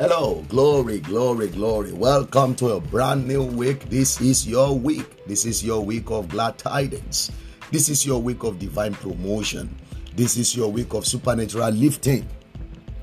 Hello, glory, glory, glory. Welcome to a brand new week. This is your week. This is your week of glad tidings. This is your week of divine promotion. This is your week of supernatural lifting.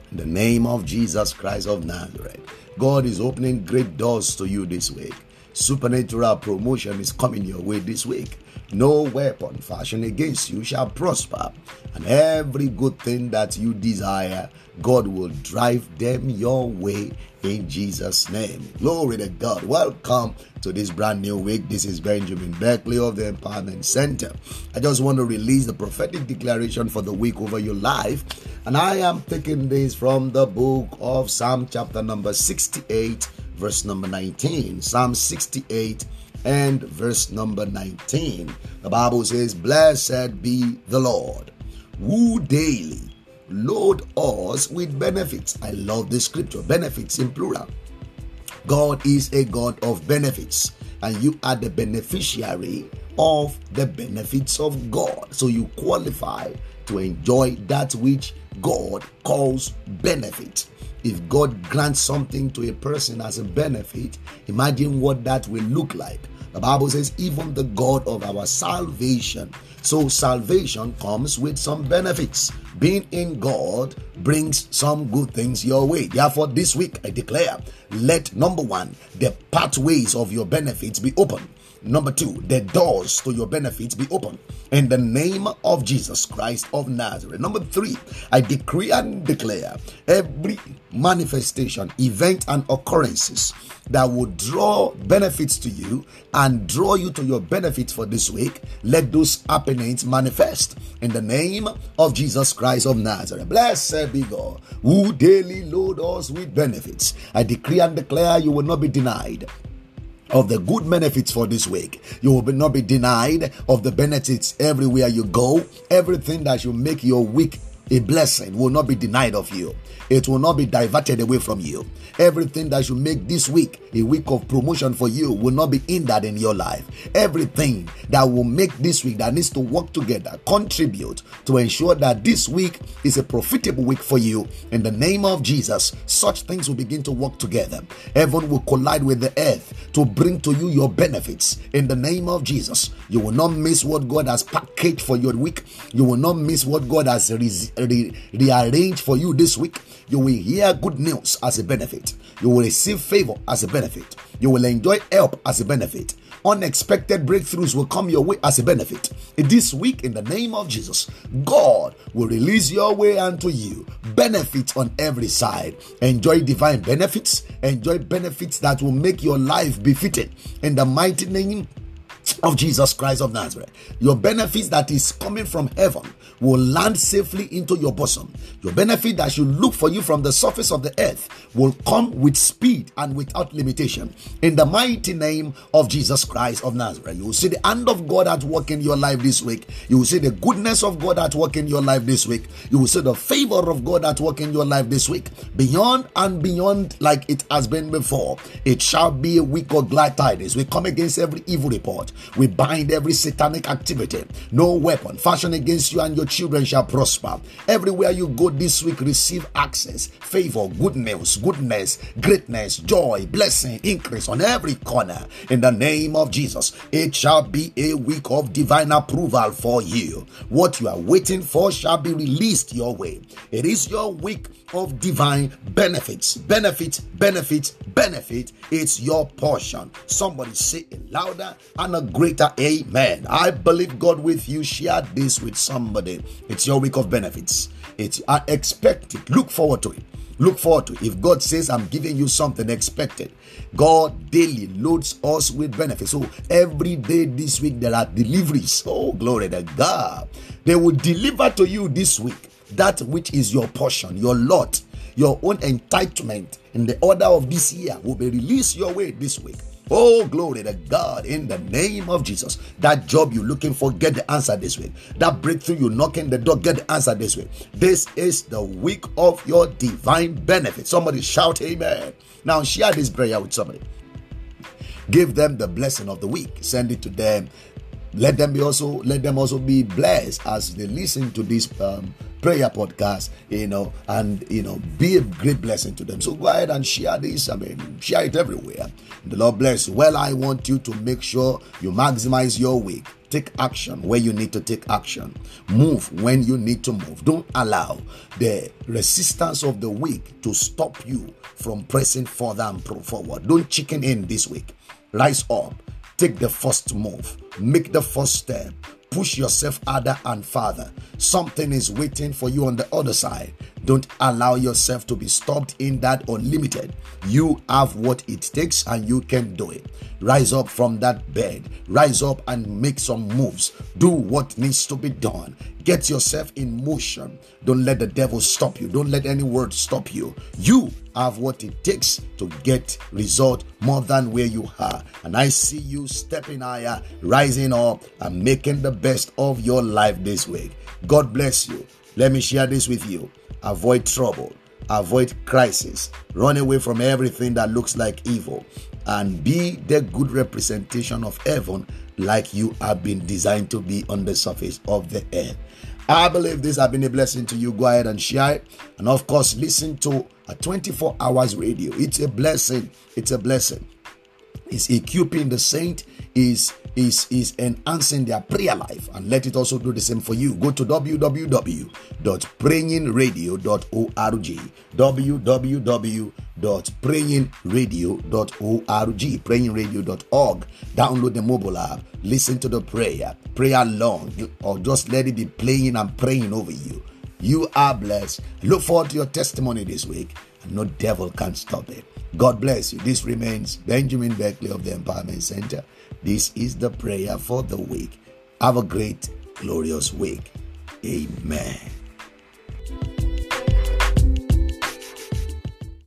In the name of Jesus Christ of Nazareth, God is opening great doors to you this week. Supernatural promotion is coming your way this week. No weapon fashioned against you shall prosper, and every good thing that you desire, God will drive them your way in Jesus' name. Glory to God. Welcome to this brand new week. This is Benjamin Beckley of the Empowerment Center. I just want to release the prophetic declaration for the week over your life, and I am taking this from the book of Psalm, chapter number 68, verse number 19. Psalm 68 and verse number 19. The Bible says, Blessed be the Lord, who daily load us with benefits. I love this scripture, benefits in plural. God is a God of benefits, and you are the beneficiary of the benefits of God. So you qualify to enjoy that which God calls benefit. If God grants something to a person as a benefit, imagine what that will look like. The Bible says, even the God of our salvation. So, salvation comes with some benefits. Being in God brings some good things your way. Therefore, this week I declare, let number one, the pathways of your benefits be open. Number two, the doors to your benefits be open in the name of Jesus Christ of Nazareth. Number three, I decree and declare every manifestation, event, and occurrences that will draw benefits to you and draw you to your benefits for this week, let those happenings manifest in the name of Jesus Christ of Nazareth. Blessed be God who daily load us with benefits. I decree and declare you will not be denied of the good benefits for this week. You will not be denied of the benefits everywhere you go. Everything that should make your week a blessing will not be denied of you. It will not be diverted away from you. Everything that should make this week a week of promotion for you will not be hindered in your life. Everything that will make this week that needs to work together contribute to ensure that this week is a profitable week for you. In the name of Jesus, such things will begin to work together. Heaven will collide with the earth to bring to you your benefits. In the name of Jesus, you will not miss what God has packaged for your week. You will not miss what God has re- re- rearranged for you this week. You will hear good news as a benefit. You will receive favor as a benefit. You will enjoy help as a benefit. Unexpected breakthroughs will come your way as a benefit. This week, in the name of Jesus, God will release your way unto you benefits on every side. Enjoy divine benefits. Enjoy benefits that will make your life befitting. In the mighty name of Jesus Christ of Nazareth. Your benefits that is coming from heaven will land safely into your bosom. Your benefit that should look for you from the surface of the earth will come with speed and without limitation. In the mighty name of Jesus Christ of Nazareth, you will see the hand of God at work in your life this week. You will see the goodness of God at work in your life this week. You will see the favor of God at work in your life this week. Beyond and beyond, like it has been before, it shall be a week of glad tidings. We come against every evil report. We bind every satanic activity. No weapon fashioned against you and your children shall prosper. Everywhere you go this week, receive access, favor, good news, goodness, greatness, joy, blessing, increase on every corner. In the name of Jesus, it shall be a week of divine approval for you. What you are waiting for shall be released your way. It is your week of divine benefits. Benefit, benefit, benefit. It's your portion. Somebody say it louder and a greater amen. I believe God with you. Share this with somebody. It's your week of benefits. It's uh, expect it. Look forward to it. Look forward to it. If God says, I'm giving you something expected, God daily loads us with benefits. So every day this week, there are deliveries. Oh, glory to God. They will deliver to you this week that which is your portion, your lot, your own entitlement in the order of this year will be released your way this week. Oh, glory to God in the name of Jesus. That job you're looking for, get the answer this week. That breakthrough you're knocking the door, get the answer this week. This is the week of your divine benefit. Somebody shout, Amen. Now, share this prayer with somebody. Give them the blessing of the week. Send it to them let them be also let them also be blessed as they listen to this um, prayer podcast you know and you know be a great blessing to them. So go ahead and share this i mean share it everywhere. The lord bless you. Well i want you to make sure you maximize your week. Take action where you need to take action. Move when you need to move. Don't allow the resistance of the week to stop you from pressing further and forward. Don't chicken in this week. Rise up take the first move make the first step push yourself harder and farther. Something is waiting for you on the other side. Don't allow yourself to be stopped in that unlimited. You have what it takes and you can do it. Rise up from that bed. Rise up and make some moves. Do what needs to be done. Get yourself in motion. Don't let the devil stop you. Don't let any word stop you. You have what it takes to get result more than where you are. And I see you stepping higher, rising up, and making the best of your life this week. God bless you. Let me share this with you. Avoid trouble, avoid crisis, run away from everything that looks like evil, and be the good representation of heaven like you have been designed to be on the surface of the earth. I believe this has been a blessing to you. Go ahead and share it. And of course, listen to a 24 hours radio. It's a blessing. It's a blessing. It's equipping the saint, is is is enhancing their prayer life. And let it also do the same for you. Go to www.prayingradio.org www.prayingradio.org prayingradio.org download the mobile app. Listen to the prayer. Pray along. Or just let it be playing and praying over you. You are blessed. Look forward to your testimony this week. And no devil can stop it god bless you this remains benjamin beckley of the empowerment center this is the prayer for the week. Have a great, glorious week. Amen.